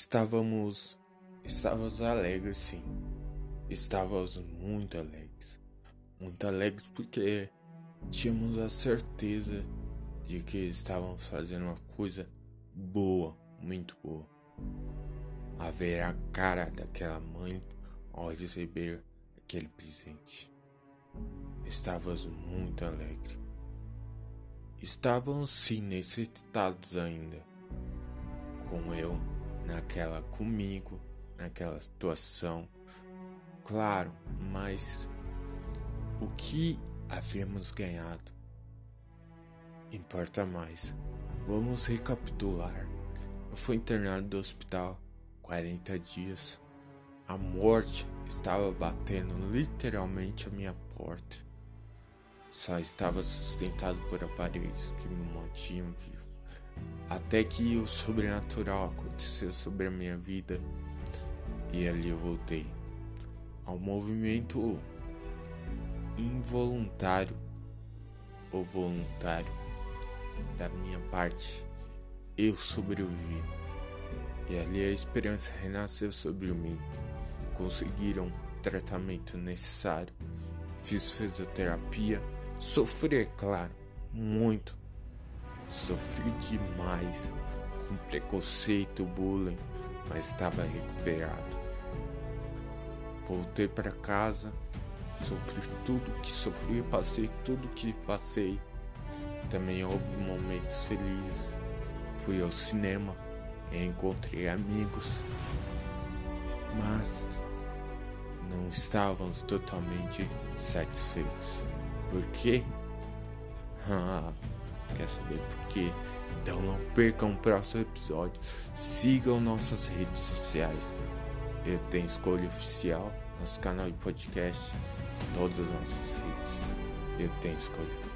Estávamos. Estávamos alegres, sim. Estávamos muito alegres. Muito alegres porque tínhamos a certeza de que estávamos fazendo uma coisa boa, muito boa. A ver a cara daquela mãe ao receber aquele presente. Estávamos muito alegres. Estávamos sim necessitados ainda. Com eu naquela comigo, naquela situação. Claro, mas o que havíamos ganhado importa mais. Vamos recapitular. Eu fui internado do hospital 40 dias. A morte estava batendo literalmente a minha porta. Só estava sustentado por aparelhos que me mantinham vivo. Até que o sobrenatural aconteceu sobre a minha vida e ali eu voltei ao movimento involuntário ou voluntário da minha parte. Eu sobrevivi e ali a esperança renasceu sobre mim. Conseguiram o tratamento necessário, fiz fisioterapia, sofri, é claro, muito Sofri demais com preconceito, bullying, mas estava recuperado. Voltei para casa, sofri tudo que sofri, passei tudo que passei. Também houve momentos felizes. Fui ao cinema encontrei amigos, mas não estávamos totalmente satisfeitos. Por quê? Quer saber por quê? Então não percam o próximo episódio. Sigam nossas redes sociais. Eu tenho escolha oficial, nosso canal de podcast, todas as nossas redes. Eu tenho escolha.